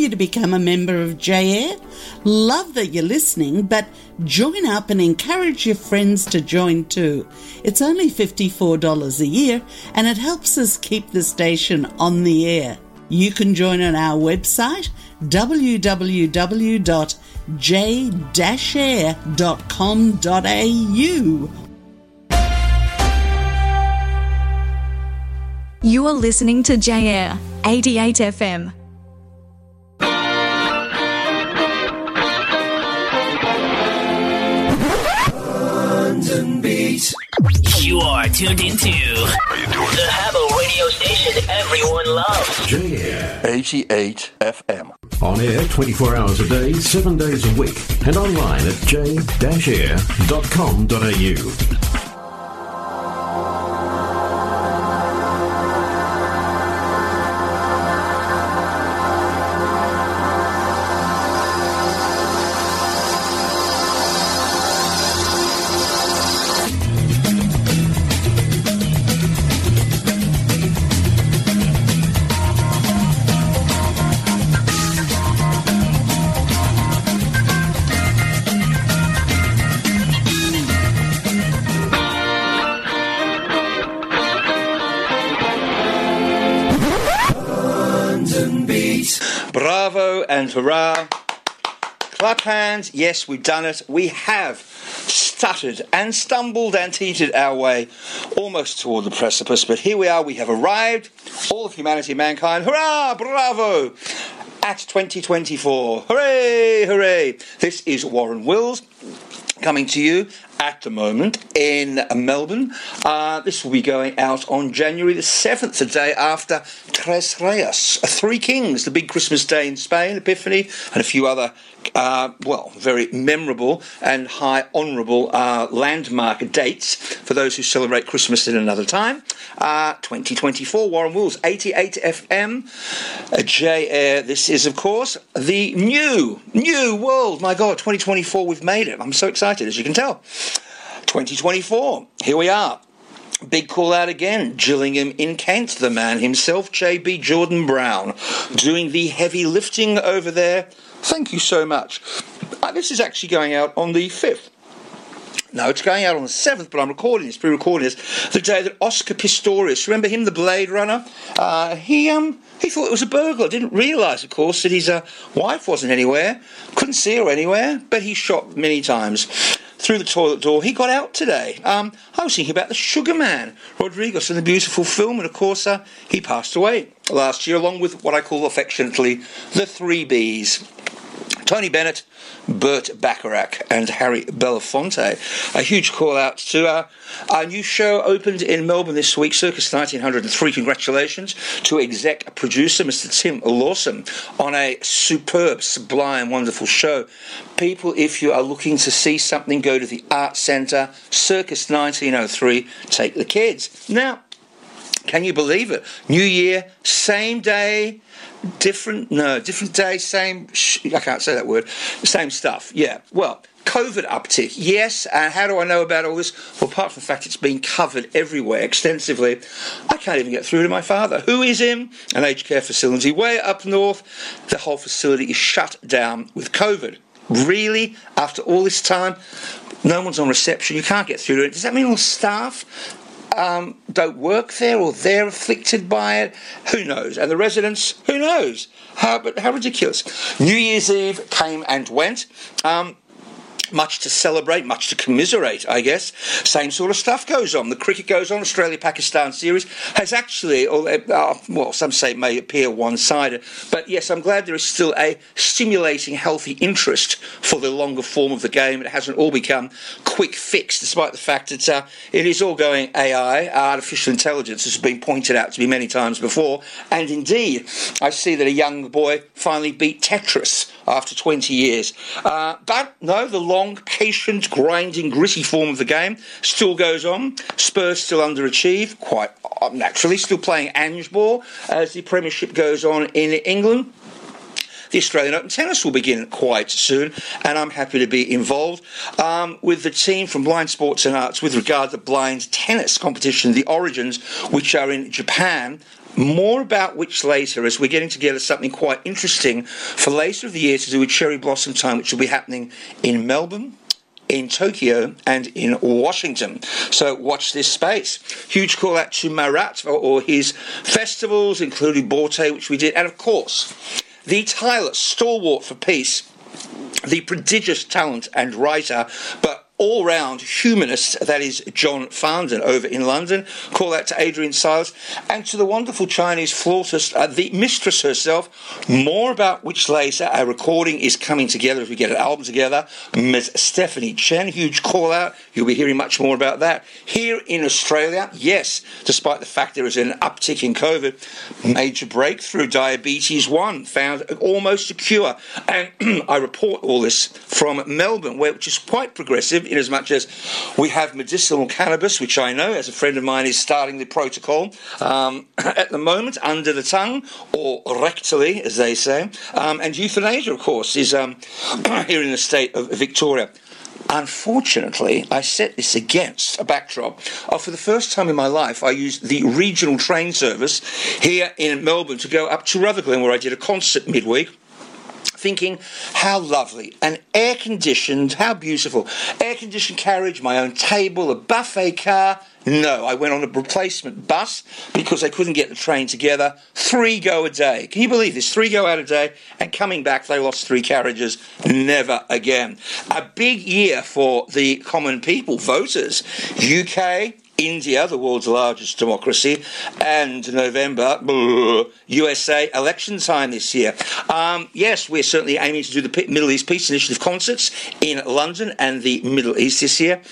you to become a member of J Air? Love that you're listening, but join up and encourage your friends to join too. It's only $54 a year and it helps us keep the station on the air. You can join on our website www.j-air.com.au. You are listening to J Air 88 FM. London Beat. You are tuned into the Habbo radio station everyone loves. J 88 FM. On air 24 hours a day, 7 days a week, and online at j-air.com.au. And hurrah. Clap hands. Yes, we've done it. We have stuttered and stumbled and teetered our way almost toward the precipice, but here we are. We have arrived. All of humanity, mankind. Hurrah! Bravo! At 2024. Hooray! Hooray! This is Warren Wills coming to you at the moment in Melbourne. Uh, this will be going out on January the 7th, the day after Tres Reyes, Three Kings, the big Christmas day in Spain, Epiphany, and a few other, uh, well, very memorable and high honourable uh, landmark dates for those who celebrate Christmas in another time. Uh, 2024, Warren Wills, 88 FM, uh, J Air. This is, of course, the new, new world. My God, 2024, we've made it. I'm so excited, as you can tell. 2024, here we are. Big call out again. Gillingham in Kent, the man himself, JB Jordan Brown, doing the heavy lifting over there. Thank you so much. Uh, this is actually going out on the 5th. No, it's going out on the 7th, but I'm recording this, pre-recording this, the day that Oscar Pistorius, remember him, the Blade Runner? Uh, he um he thought it was a burglar, didn't realise, of course, that his uh, wife wasn't anywhere, couldn't see her anywhere, but he shot many times through the toilet door. He got out today. Um, I was thinking about the Sugar Man, Rodriguez, and the beautiful film, and of course, uh, he passed away last year, along with what I call affectionately the three Bs. Tony Bennett, Burt Bacharach, and Harry Belafonte. A huge call out to uh, our new show opened in Melbourne this week, Circus 1903. Congratulations to exec producer Mr. Tim Lawson on a superb, sublime, wonderful show. People, if you are looking to see something, go to the Art Centre, Circus 1903. Take the kids. Now, can you believe it? New Year, same day, different no, different day, same. Sh- I can't say that word. Same stuff. Yeah. Well, COVID uptick. Yes. And how do I know about all this? Well, apart from the fact it's been covered everywhere extensively, I can't even get through to my father, who is in an aged care facility way up north. The whole facility is shut down with COVID. Really? After all this time? No one's on reception. You can't get through to it. Does that mean all staff um, don't work there or they're afflicted by it. Who knows? And the residents, who knows? How, but how ridiculous. New Year's Eve came and went. Um, much to celebrate, much to commiserate, I guess. Same sort of stuff goes on. The cricket goes on. Australia Pakistan series has actually, or, uh, well, some say it may appear one sided, but yes, I'm glad there is still a stimulating, healthy interest for the longer form of the game. It hasn't all become quick fix, despite the fact that uh, it is all going AI, artificial intelligence, has been pointed out to me many times before. And indeed, I see that a young boy finally beat Tetris after 20 years. Uh, but no, the long, patient, grinding, gritty form of the game still goes on. Spurs still underachieve, quite naturally, still playing Ange ball as the Premiership goes on in England. The Australian Open Tennis will begin quite soon, and I'm happy to be involved um, with the team from Blind Sports and Arts with regard to blind tennis competition, the Origins, which are in Japan more about which later, as we're getting together something quite interesting for later of the year to do with cherry blossom time, which will be happening in Melbourne, in Tokyo and in Washington. So watch this space. Huge call out to Marat all his festivals, including Borte, which we did, and of course, the tireless stalwart for peace, the prodigious talent and writer, but all round humanist, that is John Farndon over in London. Call out to Adrian Silas and to the wonderful Chinese flautist, uh, the mistress herself. More about which later our recording is coming together as we get an album together. Ms. Stephanie Chen, huge call out. You'll be hearing much more about that. Here in Australia, yes, despite the fact there is an uptick in COVID, major breakthrough. Diabetes 1 found almost a cure. And I report all this from Melbourne, where, which is quite progressive in as much as we have medicinal cannabis, which I know, as a friend of mine is starting the protocol um, at the moment under the tongue, or rectally, as they say. Um, and euthanasia, of course, is um, here in the state of Victoria. Unfortunately, I set this against a backdrop of for the first time in my life, I used the regional train service here in Melbourne to go up to Rutherglen, where I did a concert midweek thinking, how lovely, an air conditioned, how beautiful. Air conditioned carriage, my own table, a buffet car. No, I went on a replacement bus because they couldn't get the train together. Three go a day. Can you believe this? Three go out a day, and coming back, they lost three carriages. Never again. A big year for the common people, voters. UK, India, the world's largest democracy, and November, USA election time this year. Um, yes, we're certainly aiming to do the Middle East Peace Initiative concerts in London and the Middle East this year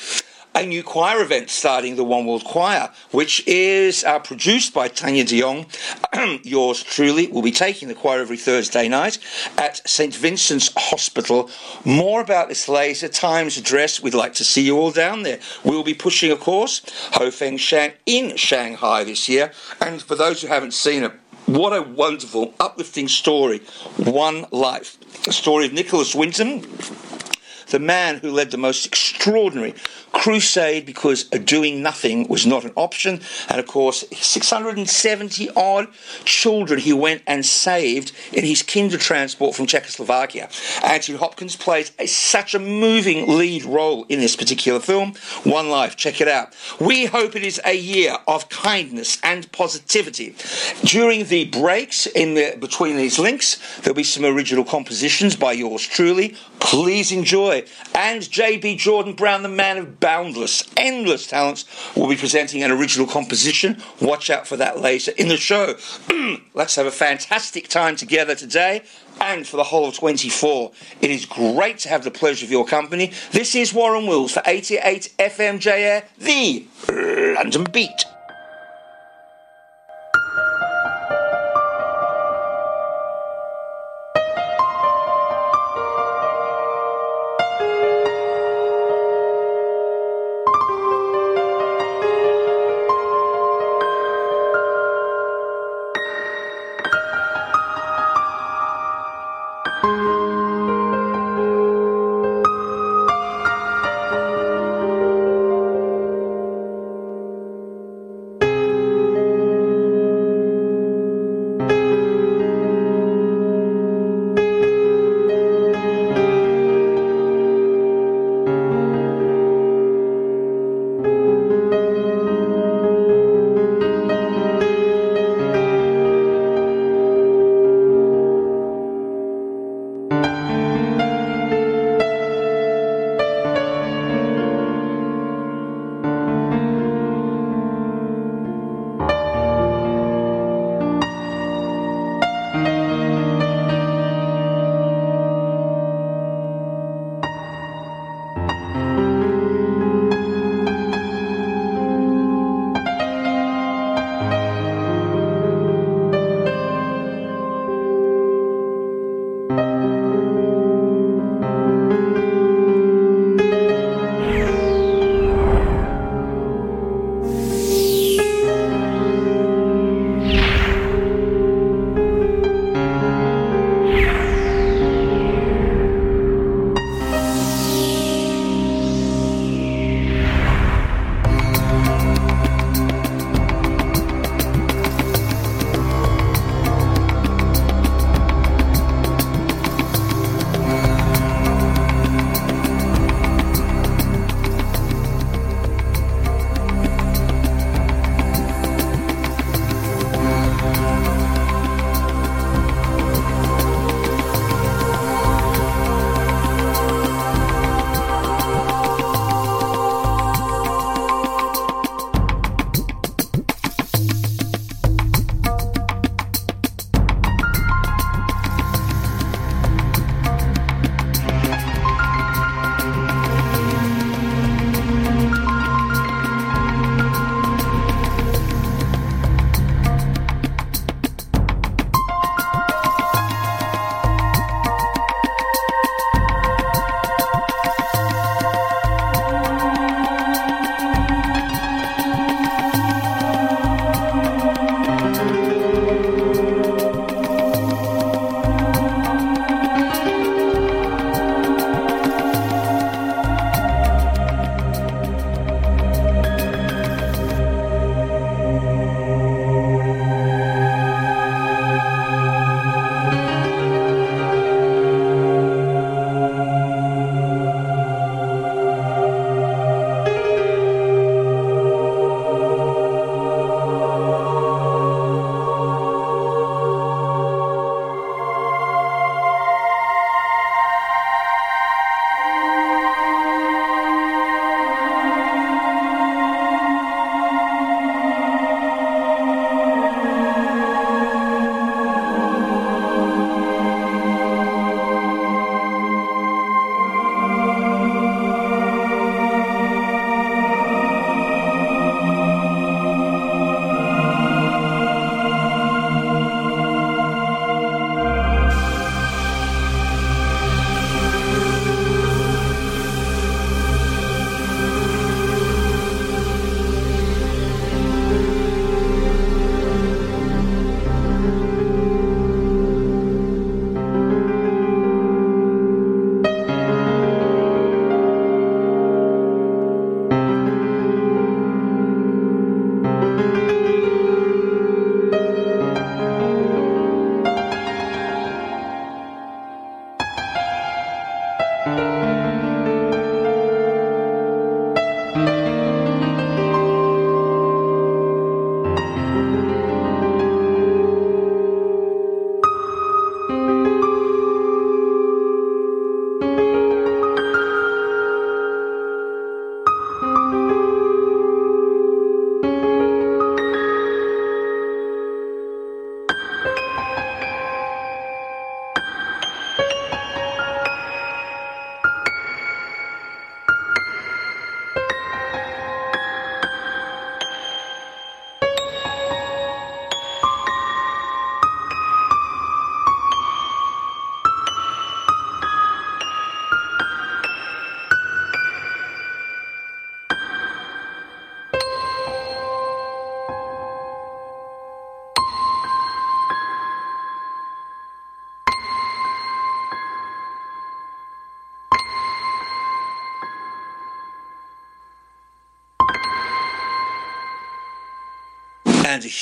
a new choir event starting the One World Choir, which is uh, produced by Tania de Jong. Yours truly will be taking the choir every Thursday night at St. Vincent's Hospital. More about this later. Times, address. We'd like to see you all down there. We'll be pushing, of course, Ho Feng Shang in Shanghai this year. And for those who haven't seen it, what a wonderful, uplifting story. One life. The story of Nicholas Winton the man who led the most extraordinary crusade because doing nothing was not an option. And of course, 670 odd children he went and saved in his kinder transport from Czechoslovakia. Anthony Hopkins plays a, such a moving lead role in this particular film. One Life, check it out. We hope it is a year of kindness and positivity. During the breaks in the, between these links, there'll be some original compositions by yours truly. Please enjoy. And JB Jordan Brown, the man of boundless, endless talents, will be presenting an original composition. Watch out for that later in the show. Let's have a fantastic time together today and for the whole of 24. It is great to have the pleasure of your company. This is Warren Wills for 88 FMJ the London Beat.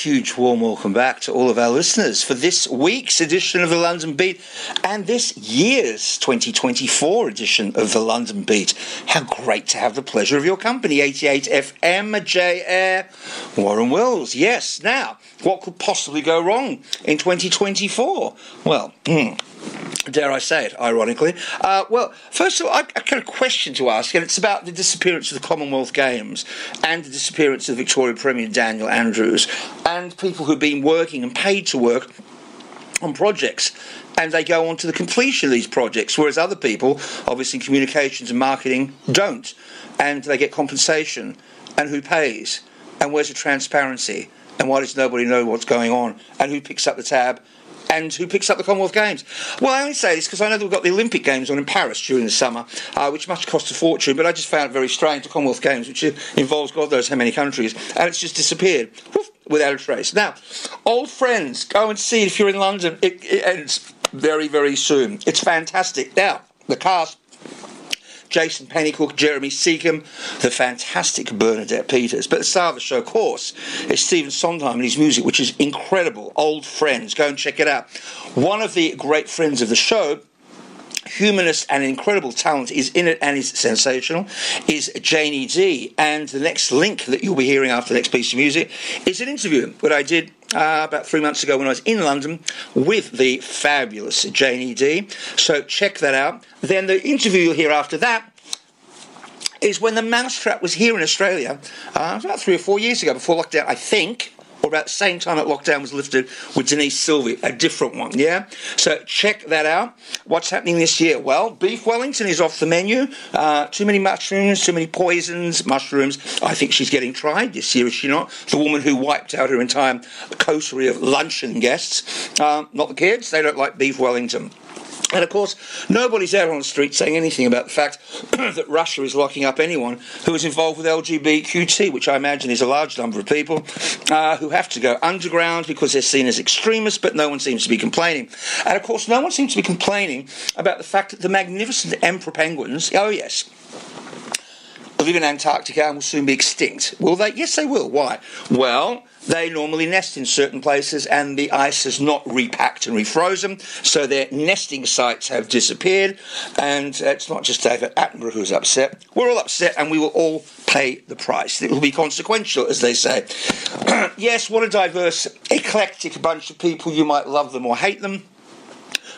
Huge warm welcome back to all of our listeners for this week's edition of the London Beat and this year's 2024 edition of the London Beat. How great to have the pleasure of your company, 88 FM, J Air, Warren Wills. Yes, now, what could possibly go wrong in 2024? Well, hmm, dare I say it, ironically. Uh, well, first of all, I've got a question to ask, and it's about the disappearance of the Commonwealth Games and the disappearance of Victoria Premier Daniel Andrews and people who've been working and paid to work on projects and they go on to the completion of these projects, whereas other people, obviously in communications and marketing, don't. And they get compensation. And who pays? And where's the transparency? And why does nobody know what's going on? And who picks up the tab? And who picks up the Commonwealth Games. Well, I only say this because I know that we've got the Olympic Games on in Paris during the summer, uh, which must cost a fortune, but I just found it very strange, the Commonwealth Games, which involves God knows how many countries, and it's just disappeared woof, without a trace. Now, old friends, go and see it if you're in London. It, it ends very, very soon. It's fantastic. Now, the cast Jason Pennycooke, Jeremy Secomb, the fantastic Bernadette Peters. But the star of the show, of course, is Stephen Sondheim and his music, which is incredible. Old Friends. Go and check it out. One of the great friends of the show humanist and incredible talent is in it and is sensational is Janie Dee. And the next link that you'll be hearing after the next piece of music is an interview that I did uh, about three months ago when I was in London with the fabulous Janie Dee. So check that out. Then the interview you'll hear after that is when the Mousetrap was here in Australia, uh, about three or four years ago before lockdown, I think or about the same time that lockdown was lifted with Denise Sylvie, a different one, yeah? So check that out. What's happening this year? Well, beef Wellington is off the menu. Uh, too many mushrooms, too many poisons, mushrooms. I think she's getting tried this year, is she not? The woman who wiped out her entire coterie of luncheon guests. Uh, not the kids, they don't like beef Wellington. And of course, nobody's out on the street saying anything about the fact that Russia is locking up anyone who is involved with LGBTQT, which I imagine is a large number of people uh, who have to go underground because they're seen as extremists, but no one seems to be complaining. And of course, no one seems to be complaining about the fact that the magnificent emperor penguins, oh yes, live in Antarctica and will soon be extinct. Will they? Yes, they will. Why? Well, they normally nest in certain places and the ice has not repacked and refrozen, so their nesting sites have disappeared. And it's not just David Attenborough who's upset. We're all upset and we will all pay the price. It will be consequential, as they say. yes, what a diverse, eclectic bunch of people. You might love them or hate them.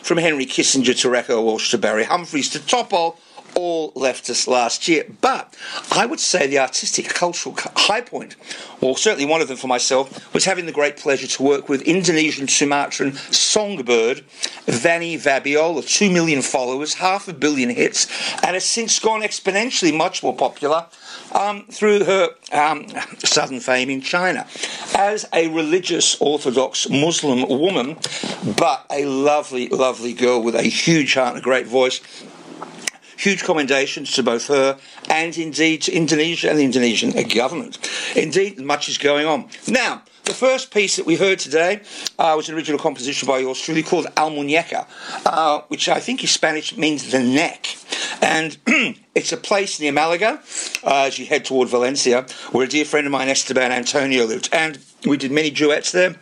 From Henry Kissinger to Raquel Welch to Barry Humphries to Topol all left us last year. But I would say the artistic cultural high point, or certainly one of them for myself, was having the great pleasure to work with Indonesian Sumatran songbird Vanny Vabiola, 2 million followers, half a billion hits, and has since gone exponentially much more popular um, through her um, sudden fame in China. As a religious Orthodox Muslim woman, but a lovely, lovely girl with a huge heart and a great voice, Huge commendations to both her and indeed to Indonesia and the Indonesian government. Indeed, much is going on. Now, the first piece that we heard today uh, was an original composition by yours truly called Almuñécar, uh, which I think in Spanish means the neck. And it's a place near Malaga uh, as you head toward Valencia, where a dear friend of mine, Esteban Antonio, lived. And we did many duets there.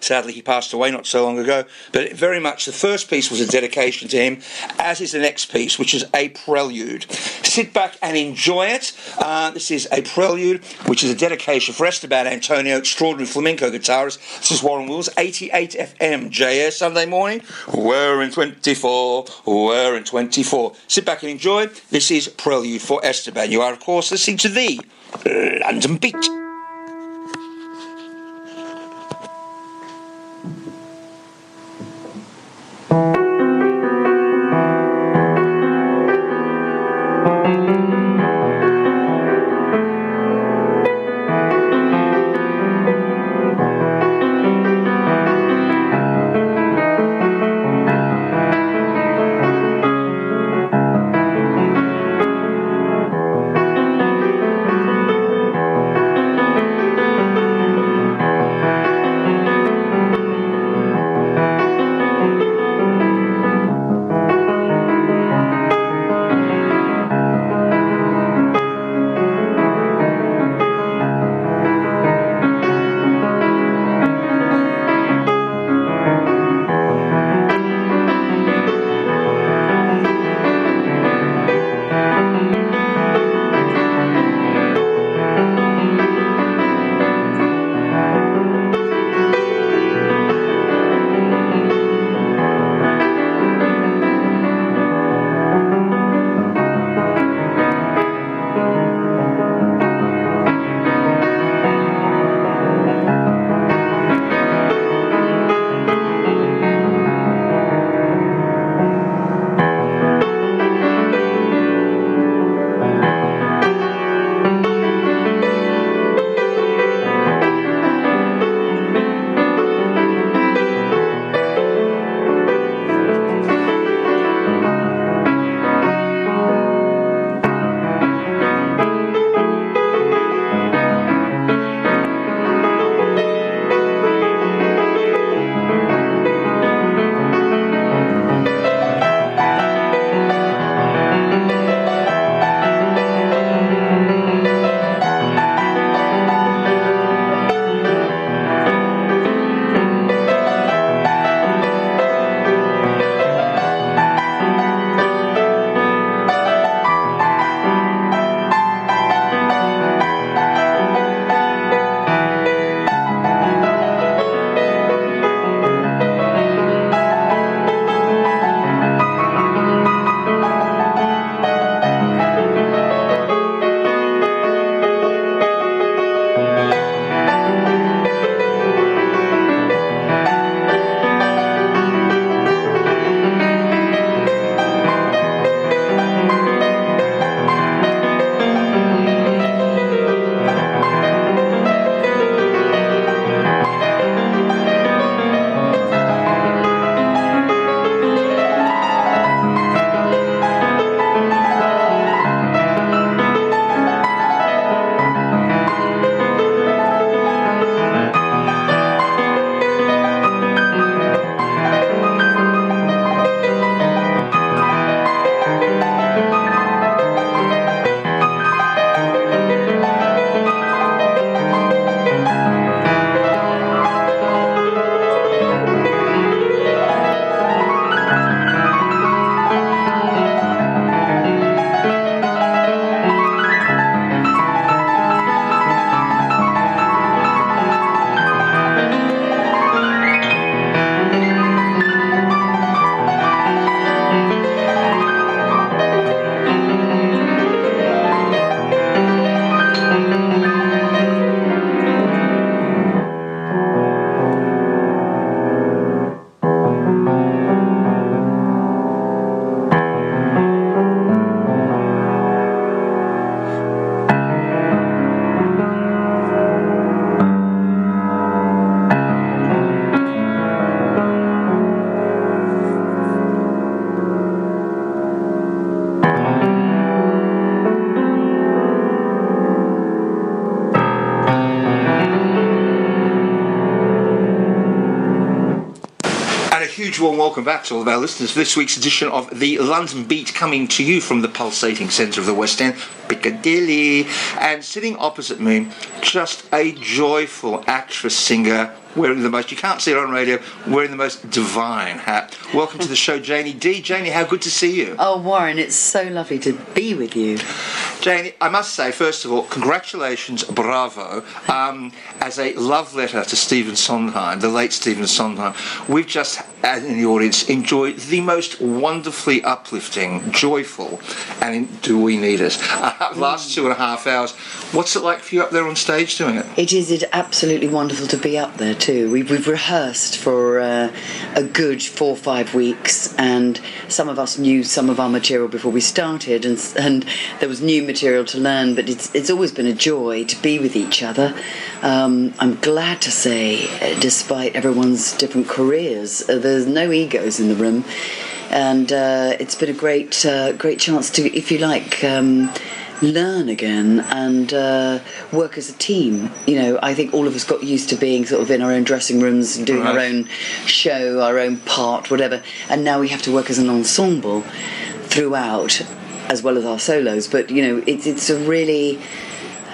Sadly, he passed away not so long ago. But very much the first piece was a dedication to him, as is the next piece, which is a prelude. Sit back and enjoy it. Uh, this is a prelude, which is a dedication for Esteban Antonio, extraordinary flamenco guitarist. This is Warren Wills, 88 FM, JS Sunday morning. We're in 24, we're in 24. Sit back and enjoy. This is Prelude for Esteban. You are, of course, listening to the London Beat. Warm welcome back to all of our listeners for this week's edition of the London Beat coming to you from the pulsating centre of the West End, Piccadilly. And sitting opposite me, just a joyful actress singer wearing the most, you can't see her on radio, wearing the most divine hat. Welcome to the show, Janie Dee. Janie, how good to see you. Oh, Warren, it's so lovely to be with you. Janie, I must say, first of all, congratulations, bravo, um, as a love letter to Stephen Sondheim, the late Stephen Sondheim. We've just, as in the audience, enjoyed the most wonderfully uplifting, joyful, and in, do we need it? Uh, last two and a half hours. What's it like for you up there on stage doing it? It is it absolutely wonderful to be up there too. We've, we've rehearsed for uh, a good four or five weeks, and some of us knew some of our material before we started, and, and there was new material to learn. But it's it's always been a joy to be with each other. Um, I'm glad to say, uh, despite everyone's different careers, uh, there's no egos in the room, and uh, it's been a great uh, great chance to, if you like. Um, learn again and uh, work as a team. You know, I think all of us got used to being sort of in our own dressing rooms and doing our own show, our own part, whatever. And now we have to work as an ensemble throughout, as well as our solos. But you know, it's it's a really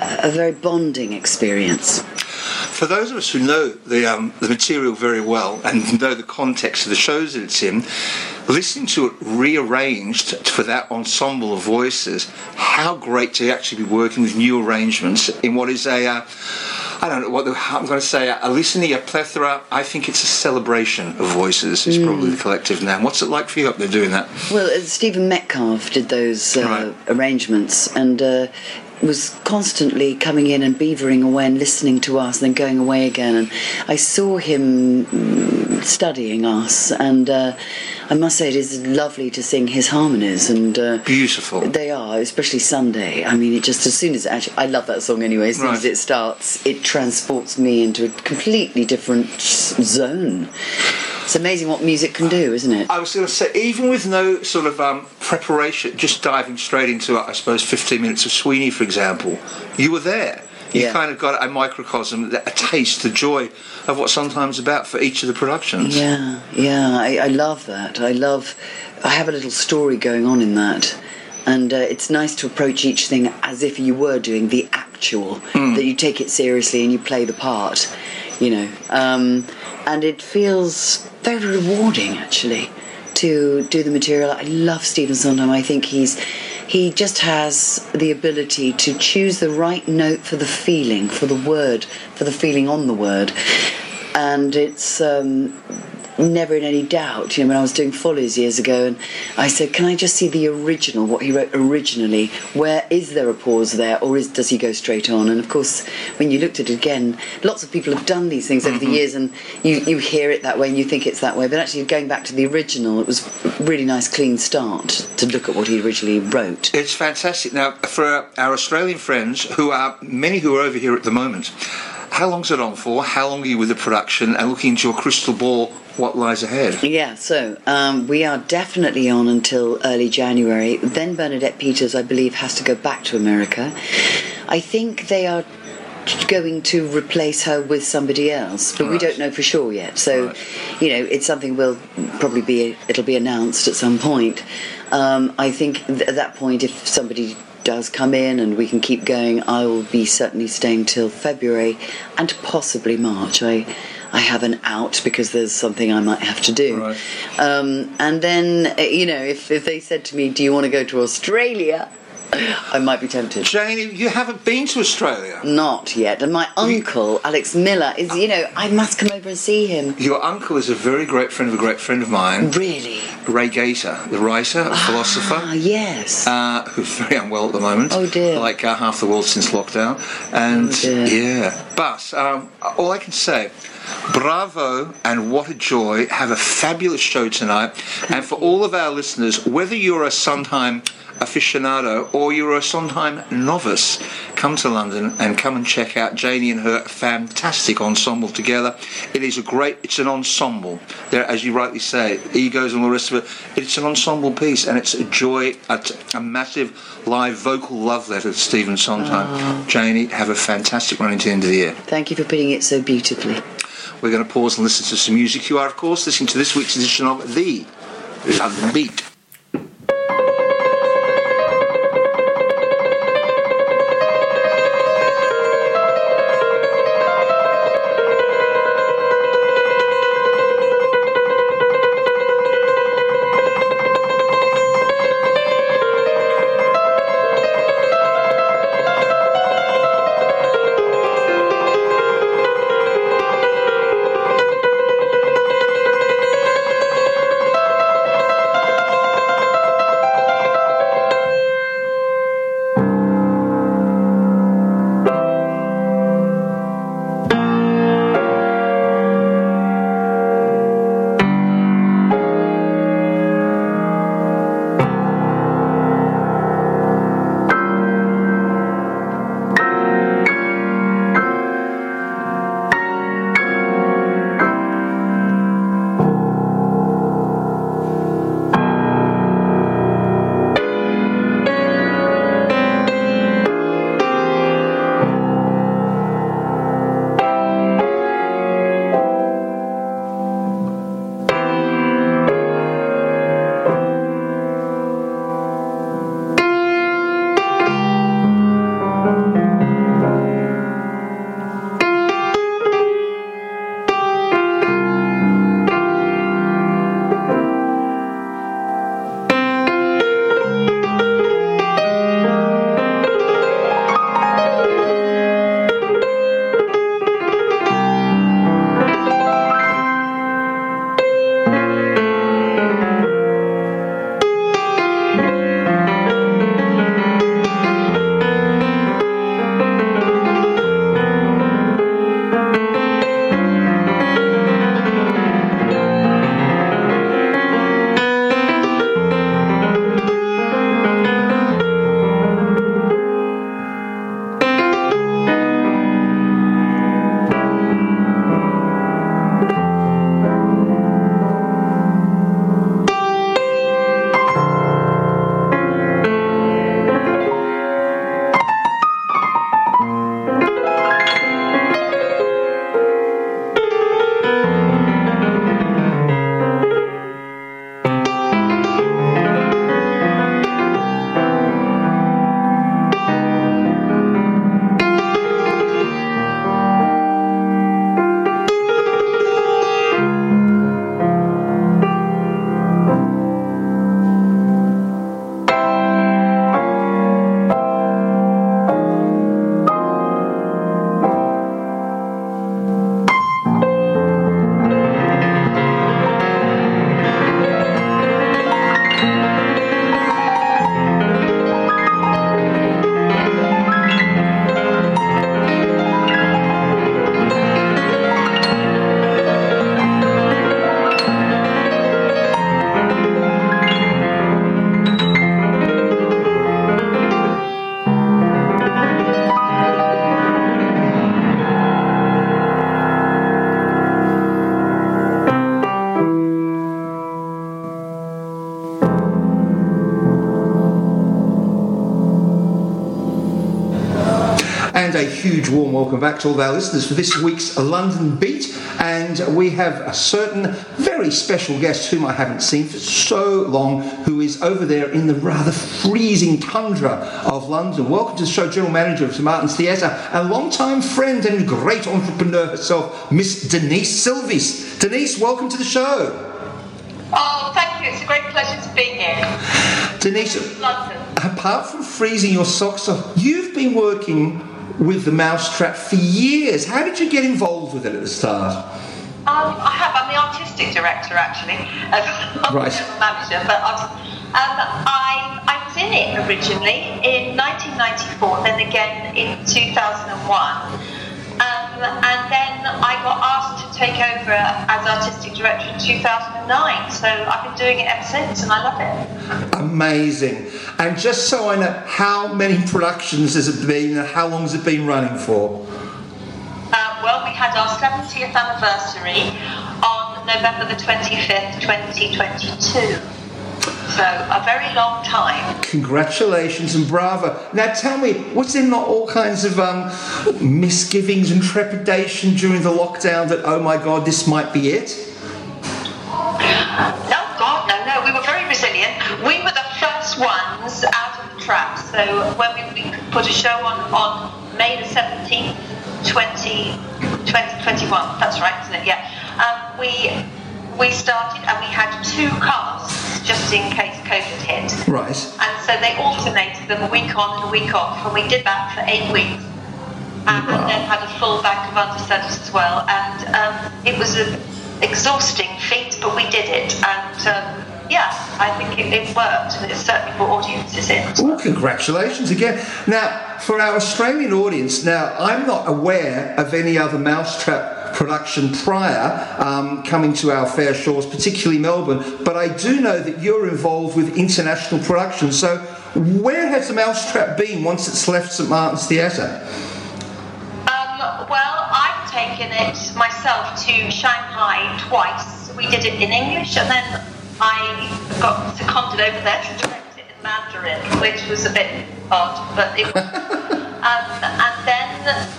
uh, a very bonding experience. For those of us who know the um, the material very well and know the context of the shows that it's in, listening to it rearranged for that ensemble of voices, how great to actually be working with new arrangements in what is a uh, I don't know what the, I'm going to say a listening a plethora. I think it's a celebration of voices. Is probably the collective now. What's it like for you up there doing that? Well, uh, Stephen Metcalfe did those uh, Right. arrangements and uh, was constantly coming in and beavering away and listening to us and then going away again. And I saw him mm, studying us, and uh, I must say it is lovely to sing his harmonies. And uh, Beautiful. they are, especially Sunday. I mean, it just as soon as it actually, I love that song anyway. As soon as it starts, it transports me into a completely different zone. It's amazing what music can do, isn't it? I was going to say, even with no sort of um, preparation, just diving straight into, I suppose, 15 minutes of Sweeney, for example, you were there. You Yeah. kind of got a microcosm, a taste, the joy of what sometimes about for each of the productions. Yeah, yeah, I, I love that. I love. I have a little story going on in that, and uh, it's nice to approach each thing as if you were doing the actual. That you take it seriously and you play the part, you know. Um, and it feels very rewarding actually to do the material. I love Stephen Sondheim. I think he's he just has the ability to choose the right note for the feeling, for the word, for the feeling on the word, and it's um, never in any doubt. You know, when I was doing Follies years ago, and I said, "Can I just see the original? What he wrote originally? Where is there a pause there, or is does he go straight on?" And of course, when you looked at it again, lots of people have done these things over the mm-hmm. years, and you you hear it that way and you think it's that way. But actually, going back to the original, it was a really nice, clean start to look at what he originally wrote. It's fantastic. Now, for our Australian friends, who are many who are over here at the moment, how long's it on for? How long are you with the production? And looking into your crystal ball, what lies ahead? Yeah, so um, we are definitely on until early January. Then Bernadette Peters, I believe, has to go back to America. I think they are going to replace her with somebody else, but we don't know for sure yet. So, Right. you know, it's something will probably be it'll be announced at some point. Um, I think th- at that point, if somebody does come in and we can keep going, I will be certainly staying till February and possibly March. I I have an out because there's something I might have to do. Right. Um, and then, uh, you know, if, if they said to me, Do you want to go to Australia? I might be tempted. Janie, you haven't been to Australia. Not yet. And my uncle, Alex Miller, is, you know, I must come over and see him. Your uncle is a very great friend of a great friend of mine, Really? Ray Gaita, the writer, a philosopher. Ah, yes. uh, who's very unwell at the moment. Oh, dear. Like uh, half the world since lockdown. And Oh, dear. yeah, but um, all I can say, bravo and what a joy. Have a fabulous show tonight. and for all of our listeners, whether you're a Sondheim aficionado or you're a Sondheim novice, come to London and come and check out Janie and her fantastic ensemble together. It is a great, it's an ensemble. There, as you rightly say, egos and all the rest of it. It's an ensemble piece and it's a joy, a, a massive live vocal love letter to Stephen Sondheim. Ah. Janie, have a fantastic run into the end of the year. Thank you for putting it so beautifully. we're going to pause and listen to some music. You are, of course, listening to this week's edition of The London Beat. Welcome back to all of our listeners for this week's London Beat. And we have a certain very special guest whom I haven't seen for so long, who is over there in the rather freezing tundra of London. Welcome to the show, General Manager of St Martin's Theatre, a long-time friend and great entrepreneur herself, Miss Denise Silvies. Denise, welcome to the show. Oh, thank you. It's a great pleasure to be here. Denise, London. apart from freezing your socks off, you've been working with the Mousetrap for years. How did you get involved with it at the start? Um, I have. I'm the artistic director, actually, as Right. manager. But um, I, I was in it originally in 1994, then again in 2001. And then I got asked to take over as artistic director in 2009. So I've been doing it ever since, and I love it. Amazing. And just so I know, how many productions has it been and how long has it been running for? Um, well, we had our 70th anniversary on November the 25th, 2022. So a very long time. Congratulations and bravo. Now tell me, was there not all kinds of um, misgivings and trepidation during the lockdown that, oh my God, this might be it? No, God, no, no. We were very resilient. We were the first ones out of the trap. So when we, we put a show on on May the 17th, 20, 2021, that's right, isn't it? Yeah. Um, we we started and we had two casts just in case COVID hit. Right. And so they alternated them a week on and a week off, and we did that for eight weeks. Um, And then had a full bank of understudies as well. And um, it was an exhausting feat, but we did it. And um, yeah, I think it, it worked, and it certainly brought audiences in. Well, congratulations again. Now, for our Australian audience, now I'm not aware of any other Mousetrap production prior um, coming to our fair shores, particularly Melbourne, but I do know that you're involved with international production. So, where has the Mousetrap been once it's left St Martin's Theatre? Um, well, I've taken it myself to Shanghai twice. We did it in English, and then I got seconded over there to direct it in Mandarin, which was a bit odd, but it was. Um, and then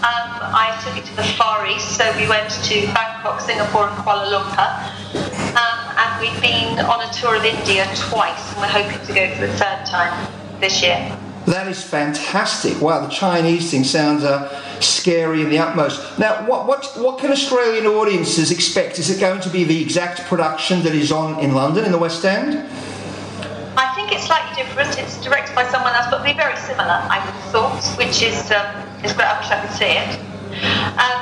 um, I took it to the Far East, so we went to Bangkok, Singapore, and Kuala Lumpur. Um, and we've been on a tour of India twice, and we're hoping to go for the third time this year. That is fantastic. Wow, the Chinese thing sounds uh, scary in the utmost. Now, what, what, what can Australian audiences expect? Is it going to be the exact production that is on in London, in the West End? I think it's slightly different. It's directed by someone else, but be very similar, I would have thought, which is um, is great. I wish I could see it. Um,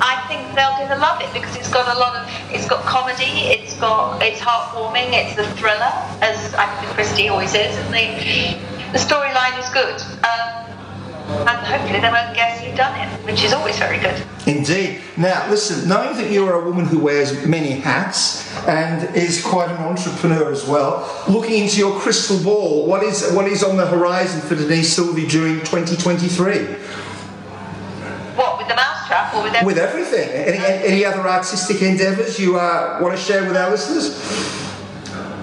I think they're going to love it because it's got a lot of, it's got comedy, it's got, it's heartwarming, it's a thriller, as I think Christie always is, and the the storyline is good. Um, and hopefully they won't guess who done it, which is always very good. Indeed. Now, listen, knowing that you are a woman who wears many hats and is quite an entrepreneur as well, looking into your crystal ball, what is what is on the horizon for Denise Silvey during 2023? Or with everything? With everything, any, any other artistic endeavours you uh, want to share with our listeners?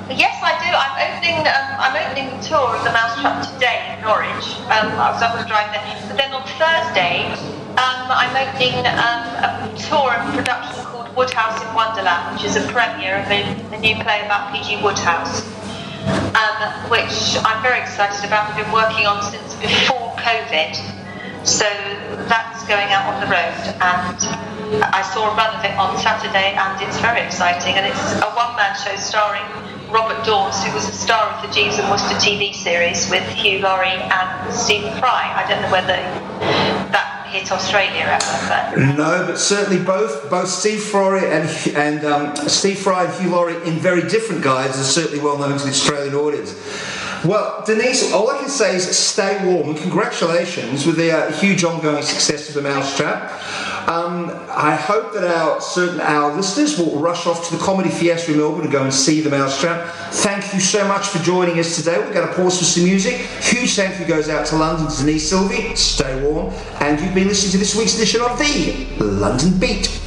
Yes, I do. I'm opening. Um, I'm opening the tour of the Mousetrap today in Norwich. Um, so I'm going to drive there. But then on Thursday, um, I'm opening um, a tour of a production called Wodehouse in Wonderland, which is a premiere of a, a new play about P.G. Wodehouse, um, which I'm very excited about. I've been working on since before COVID. So that's going out on the road, and I saw a run of it on Saturday, and it's very exciting. And it's a one-man show starring Robert Daws, who was a star of the Jeeves and Wooster TV series with Hugh Laurie and Stephen Fry. I don't know whether that hit Australia ever, but No, but certainly both both Steve Fry and and um, Steve Fry and Hugh Laurie in very different guises are certainly well known to the Australian audience. Well, Denise, all I can say is stay warm congratulations with the uh, huge ongoing success of the Mousetrap. Um, I hope that our certain our listeners will rush off to the Comedy Fiesta in Melbourne and go and see the Mousetrap. Thank you so much for joining us today. We're going to pause for some music. Huge thank you goes out to London Denise Silvey. Stay warm, and you've been listening to this week's edition of the London Beat.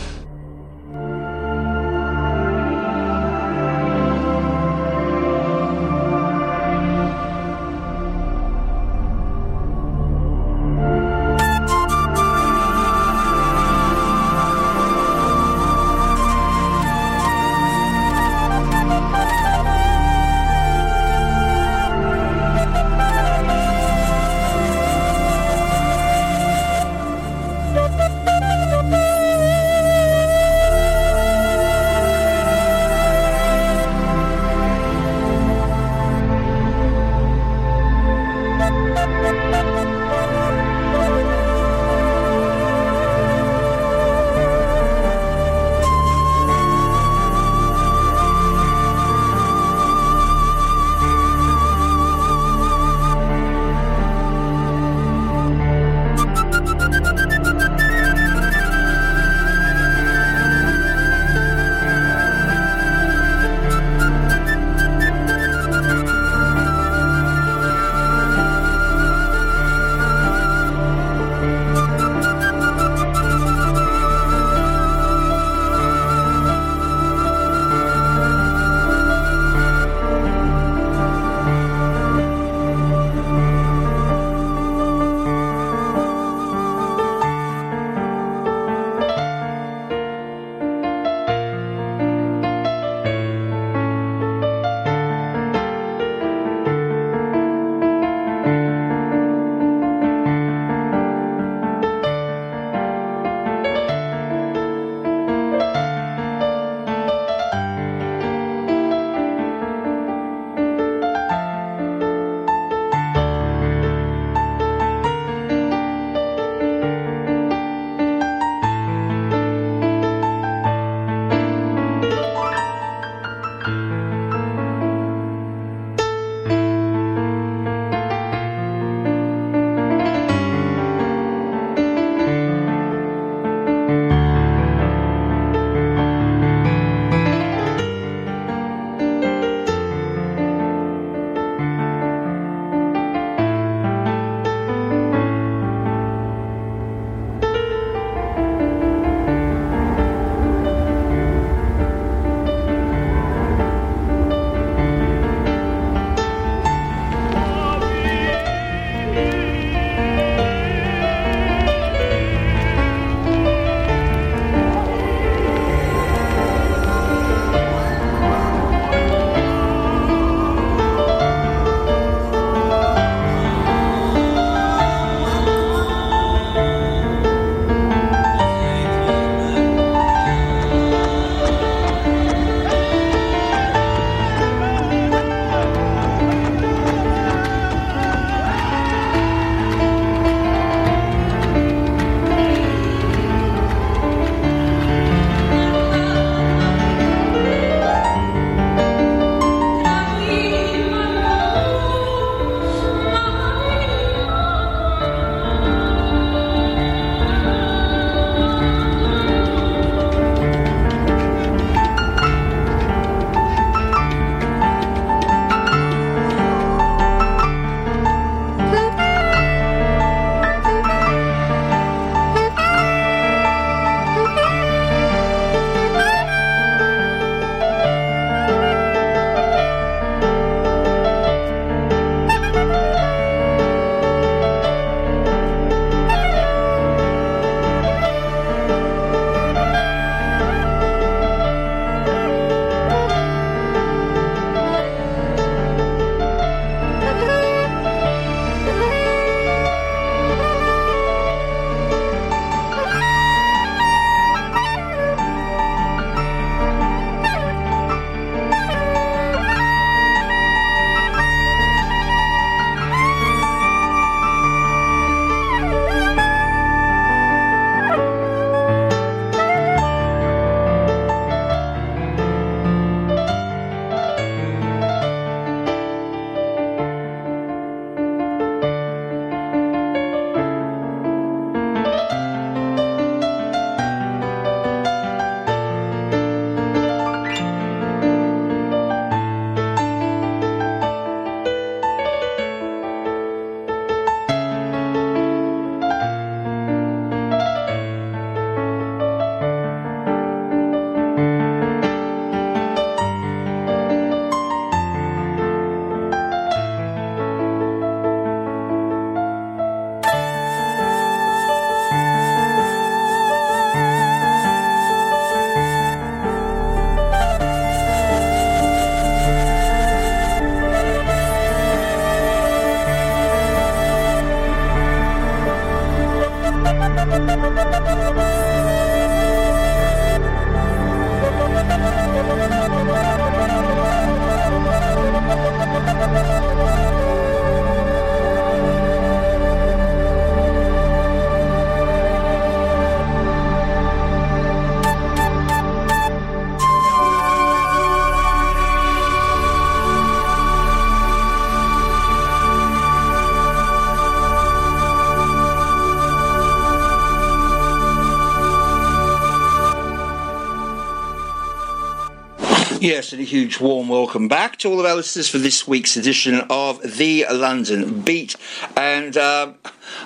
Yes, and a huge warm welcome back to all of our listeners for this week's edition of the London Beat. And um,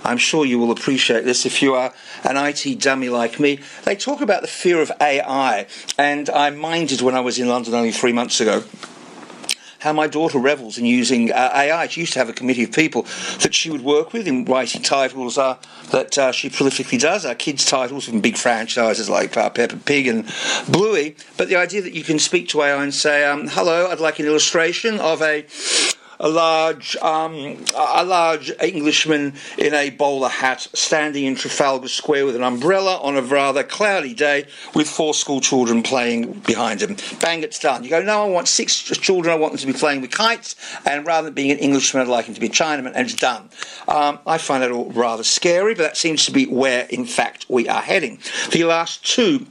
I'm sure you will appreciate this if you are an IT dummy like me. They talk about the fear of AI, and I minded when I was in London only three months ago how my daughter revels in using uh, AI. She used to have a committee of people that she would work with in writing titles uh, that uh, she prolifically does, our kids' titles from big franchises like uh, Peppa Pig and Bluey. But the idea that you can speak to AI and say, um, "Hello, I'd like an illustration of a." a large um, a large Englishman in a bowler hat standing in Trafalgar Square with an umbrella on a rather cloudy day with four school children playing behind him. Bang, it's done. You go, no, I want six children. I want them to be playing with kites, and rather than being an Englishman, I'd like him to be a Chinaman, and it's done. Um, I find that all rather scary, but that seems to be where, in fact, we are heading. The last two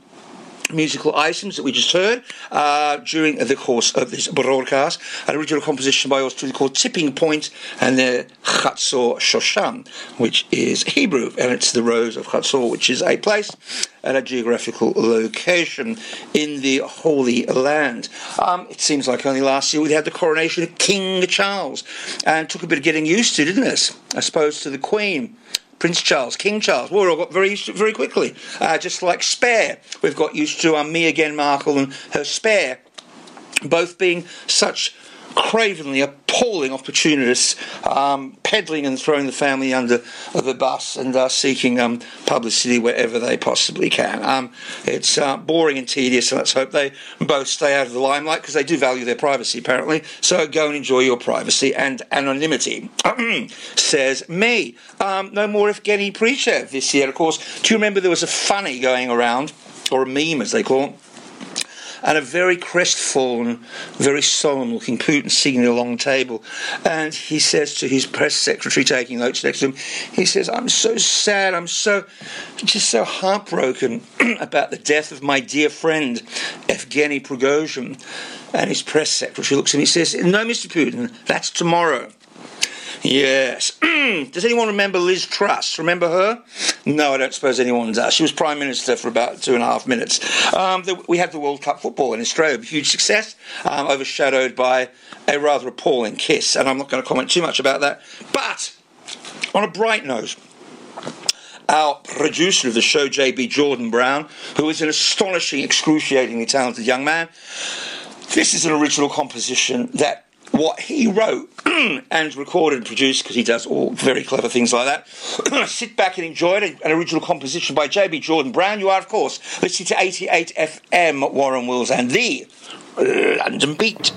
musical items that we just heard uh, during the course of this broadcast. An original composition by Australia called Tipping Point and the Chatzor Shoshan, which is Hebrew, and it's the Rose of Chatzor, which is a place at a geographical location in the Holy Land. Um, it seems like only last year we had the coronation of King Charles, and took a bit of getting used to, didn't it? I suppose to the Queen. Prince Charles, King Charles. Well, we all got very very quickly. Uh, just like Spare, we've got used to um, Meghan, Markle and her Spare, both being such cravenly appalling opportunists, um, peddling and throwing the family under the bus and uh, seeking um, publicity wherever they possibly can. Um, it's uh, boring and tedious, and let's hope they both stay out of the limelight because they do value their privacy, apparently. So go and enjoy your privacy and anonymity, says me. Um, no more Evgeny Prigozhin this year, of course. Do you remember there was a funny going around, or a meme as they call it? And a very crestfallen, very solemn looking Putin sitting at a long table. And he says to his press secretary taking notes next to him, he says, I'm so sad, I'm so, just so heartbroken about the death of my dear friend, Evgeny Prigozhin. And his press secretary looks at him and he says, No, Mr. Putin, that's tomorrow. Yes. does anyone remember Liz Truss? Remember her? No, I don't suppose anyone does. She was Prime Minister for about two and a half minutes. Um, the, we had the World Cup football in Australia, a huge success, um, overshadowed by a rather appalling kiss, and I'm not going to comment too much about that. But on a bright note, our producer of the show, JB Jordan Brown, who is an astonishing, excruciatingly talented young man. This is an original composition that what he wrote and recorded and produced, because he does all very clever things like that. Sit back and enjoy it. An original composition by J.B. Jordan Brown. You are, of course, listening to 88 FM, Warren Wills, and the London Beat.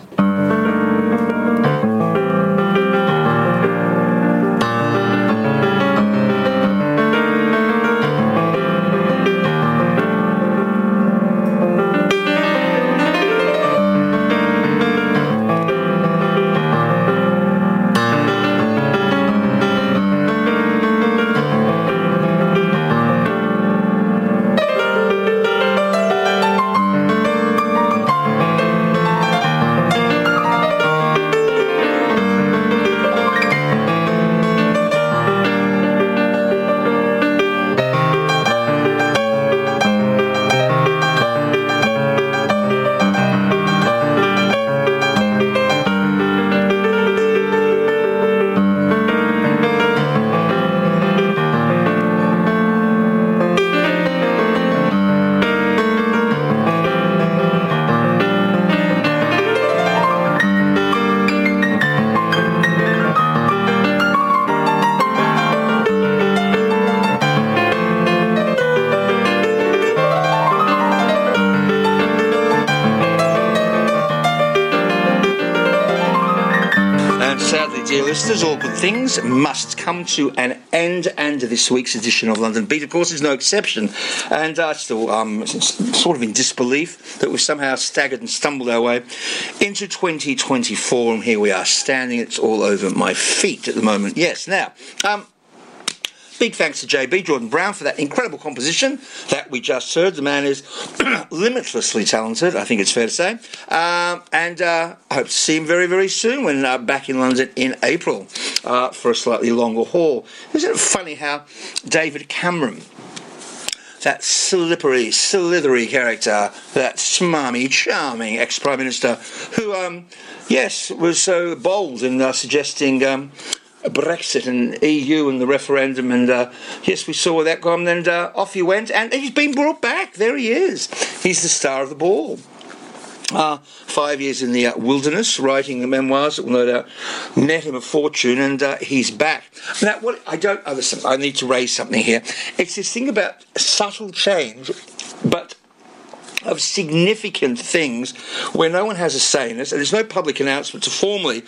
Listeners, all good things must come to an end, and this week's edition of London Beat, of course, is no exception. And I uh, still um, sort of in disbelief that we've somehow staggered and stumbled our way into 2024, and here we are standing. It's all over my feet at the moment. Yes, now, um, Big thanks to JB Jordan Brown for that incredible composition that we just heard. The man is limitlessly talented, I think it's fair to say. Um, and uh, I hope to see him very, very soon when uh, back in London in April uh, for a slightly longer haul. Isn't it funny how David Cameron that slippery, slithery character, that smarmy, charming ex Prime Minister, who, um, yes, was so bold in uh, suggesting. Um, Brexit and EU and the referendum, and uh, yes, we saw that gone, and uh, off he went, and he's been brought back. There he is. He's the star of the ball. Uh, five years in the uh, wilderness, writing the memoirs that will no doubt net him a fortune, and uh, he's back. Now, what I don't, oh, listen, I need to raise something here. It's this thing about subtle change, but of significant things where no one has a say in this, and there's no public announcement to formally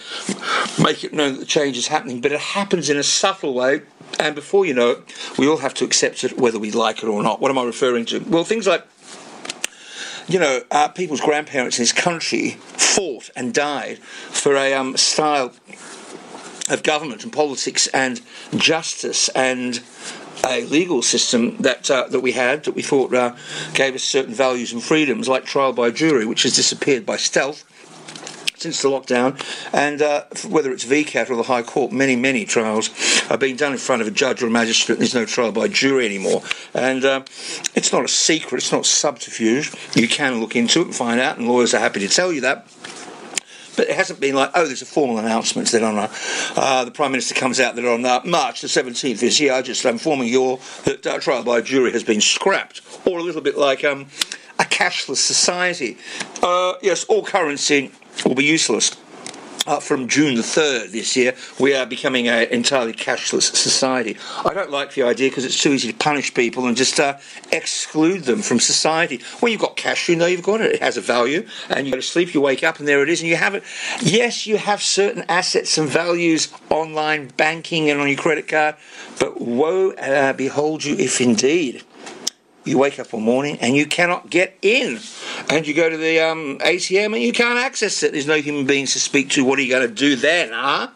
make it known that the change is happening, but it happens in a subtle way, and before you know it, we all have to accept it whether we like it or not. What am I referring to? Well, things like you know, uh, people's grandparents in this country fought and died for a um, style of government and politics and justice and a legal system that uh, that we had that we thought uh, gave us certain values and freedoms, like trial by jury, which has disappeared by stealth since the lockdown, and uh, whether it's VCAT or the High Court, many, many trials are being done in front of a judge or a magistrate. There's no trial by jury anymore, and uh, it's not a secret, it's not subterfuge. You can look into it and find out, and lawyers are happy to tell you that. But it hasn't been like, oh, there's a formal announcement that on uh, the Prime Minister comes out that on uh, March the 17th this year, I just informing you that uh, trial by jury has been scrapped. Or a little bit like um, a cashless society. Uh, yes, all currency will be useless. Uh, from June the 3rd this year, we are becoming an entirely cashless society. I don't like the idea because it's too easy to punish people and just uh, exclude them from society. When you've got cash, you know you've got it. It has a value, and you go to sleep, you wake up, and there it is, and you have it. Yes, you have certain assets and values online banking and on your credit card, but woe uh, behold you if indeed you wake up one morning and you cannot get in. And you go to the um, ATM and you can't access it. There's no human beings to speak to. What are you going to do then, huh?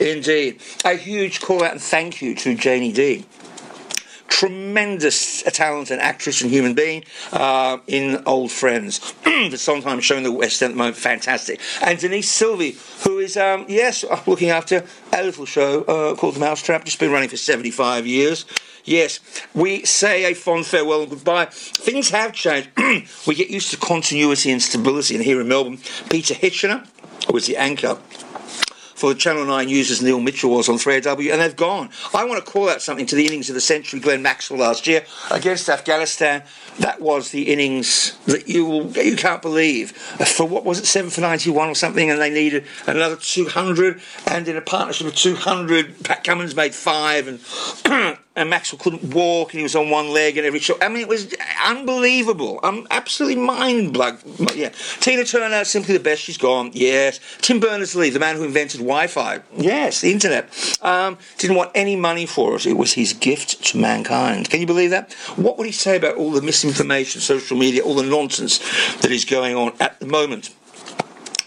Indeed. A huge call out and thank you to Janie D tremendous talent and actress and human being uh, in Old Friends. but sometimes showing the West End at the moment, fantastic. And Denise Silvey, who is, um, yes, looking after a little show uh, called The Mousetrap, just been running for 75 years. Yes, we say a fond farewell and goodbye. Things have changed. we get used to continuity and stability. And here in Melbourne, Peter Hitchener was the anchor for Channel 9 users Neil Mitchell was on 3AW, and they've gone. I want to call out something to the innings of the century, Glenn Maxwell last year against Afghanistan. That was the innings that you you can't believe. For what was it, 7 for 91 or something, and they needed another 200, and in a partnership of 200, Pat Cummins made five, and and Maxwell couldn't walk, and he was on one leg and every shot. I mean, it was unbelievable. I'm absolutely mind blown. Yeah, Tina Turner, simply the best. She's gone. Yes. Tim Berners-Lee, the man who invented Wi-Fi. Yes, the internet. Um, didn't want any money for it. It was his gift to mankind. Can you believe that? What would he say about all the misinformation, social media, all the nonsense that is going on at the moment?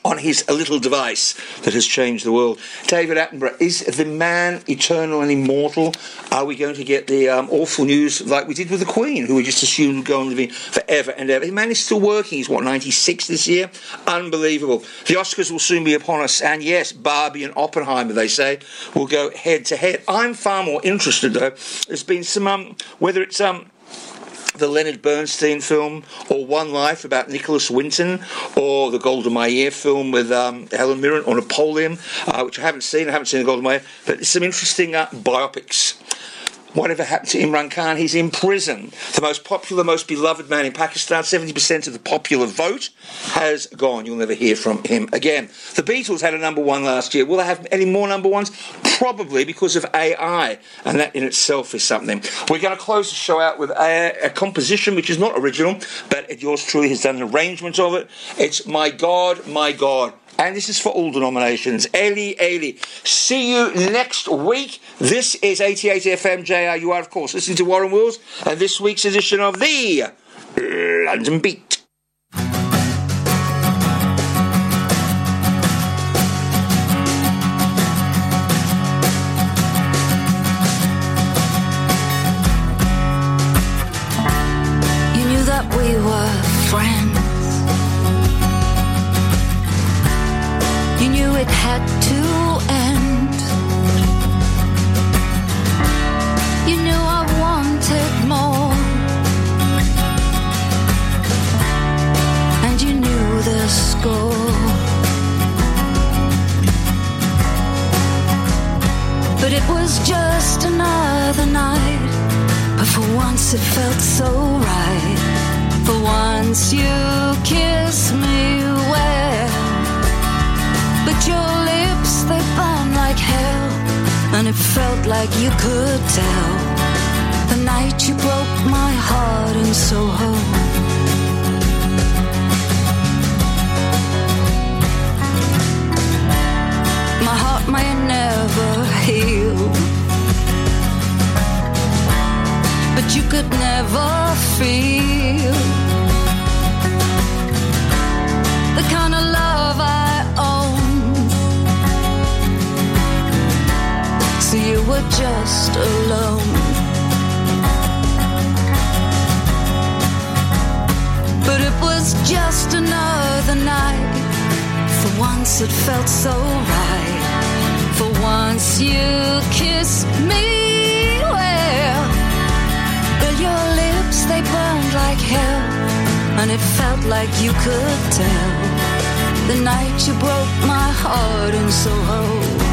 on his little device that has changed the world. David Attenborough, is the man eternal and immortal? Are we going to get the um, awful news like we did with the Queen, who we just assumed would go on living forever and ever? The man is still working. He's, what, 96 this year? Unbelievable. The Oscars will soon be upon us, and yes, Barbie and Oppenheimer, they say, will go head to head. I'm far more interested, though. There's been some, um, whether it's um, the Leonard Bernstein film, or One Life about Nicholas Winton, or the Golda Meir film with um, Helen Mirren, or Napoleon, uh, which I haven't seen. I haven't seen the Golda Meir, but some interesting uh, biopics whatever happened to Imran Khan? He's in prison. The most popular, most beloved man in Pakistan, 70% of the popular vote has gone. You'll never hear from him again. The Beatles had a number one last year. Will they have any more number ones? Probably because of AI, and that in itself is something. We're going to close the show out with a, a composition which is not original, but yours truly has done an arrangement of it. It's My God, My God and this is for all denominations. Eli, Eli. See you next week. This is 88 FM J-Air. You are, of course, listening to Warren Wills and this week's edition of the London Beat. You knew that we were friends. In Soho. My heart may never heal. But you could never feel the kind of love I own. So you were just alone. But it was just another night. For once it felt so right. For once you kissed me well. But your lips, they burned like hell. And it felt like you could tell. The night you broke my heart Soho. But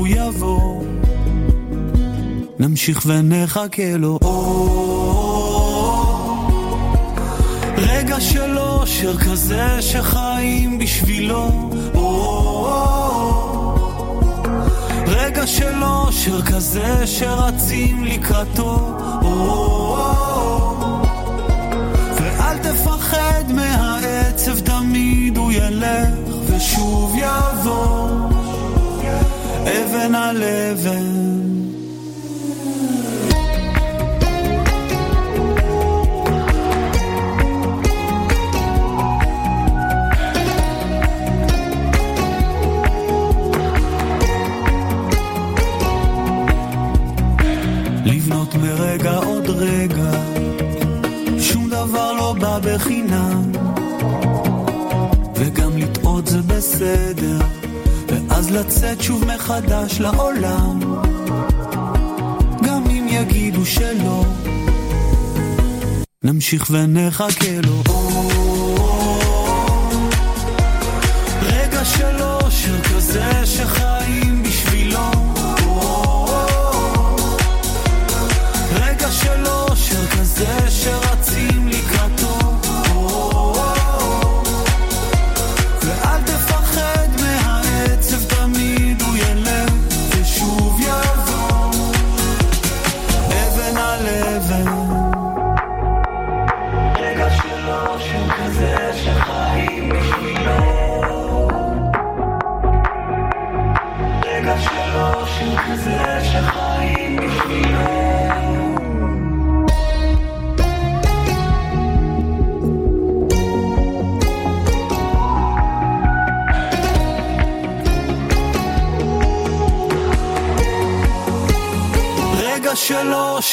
הוא יבוא, נמשיך ונחכה לו. רגע של אושר כזה שחיים בשבילו. רגע של אושר כזה שרצים לקראתו. ואל תפחד מהעצב, תמיד הוא ילך ושוב יבוא. אבן על אבן. לבנות מרגע עוד רגע, שום דבר לא בא בחינם, וגם לטעות זה בסדר, לצאת שוב מחדש לעולם, גם אם יגידו שלא, נמשיך ונחכה לו.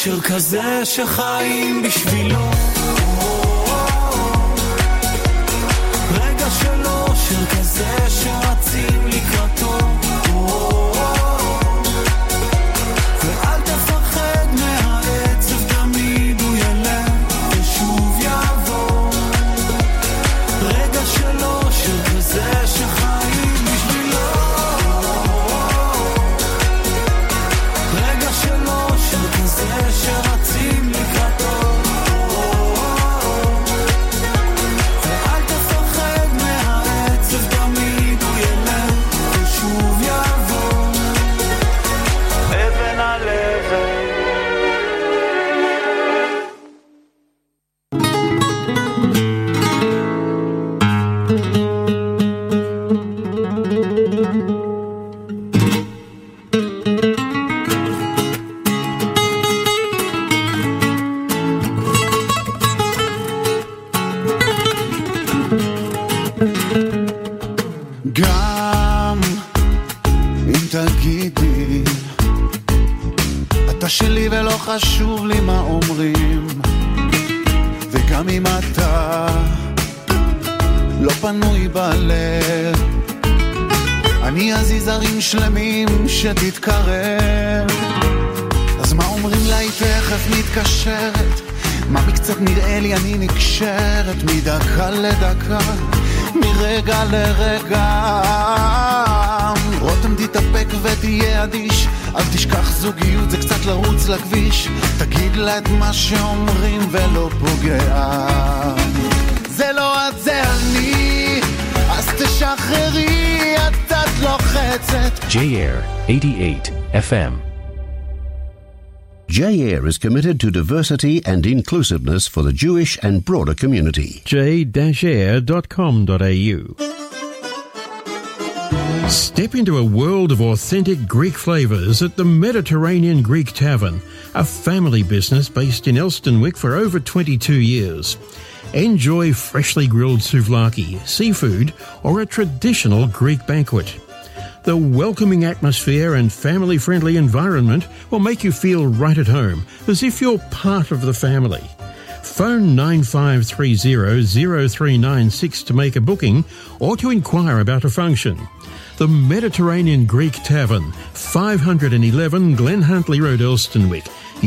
של כזה שחיים בשבילו. מדקה לדקה מרגע לרגע. רותם תתאפק ותהיה אדיש אל תשכח זוגיות זה קצת לרוץ לכביש. תגיד לה את מה שאומרים ולא פוגע. זה לא את זה אני אז תשחררי את את לוחצת. J-Air 88 FM. J-Air is committed to diversity and inclusiveness for the Jewish and broader community. j-air.com.au. Step into a world of authentic Greek flavours at the Mediterranean Greek Tavern, a family business based in Elsternwick for over 22 years. Enjoy freshly grilled souvlaki, seafood, or a traditional Greek banquet. The welcoming atmosphere and family friendly environment will make you feel right at home, as if you're part of the family. Phone 9530-0396 to make a booking or to inquire about a function. The Mediterranean Greek Tavern, 511 Glen Huntly Road, Elsternwick.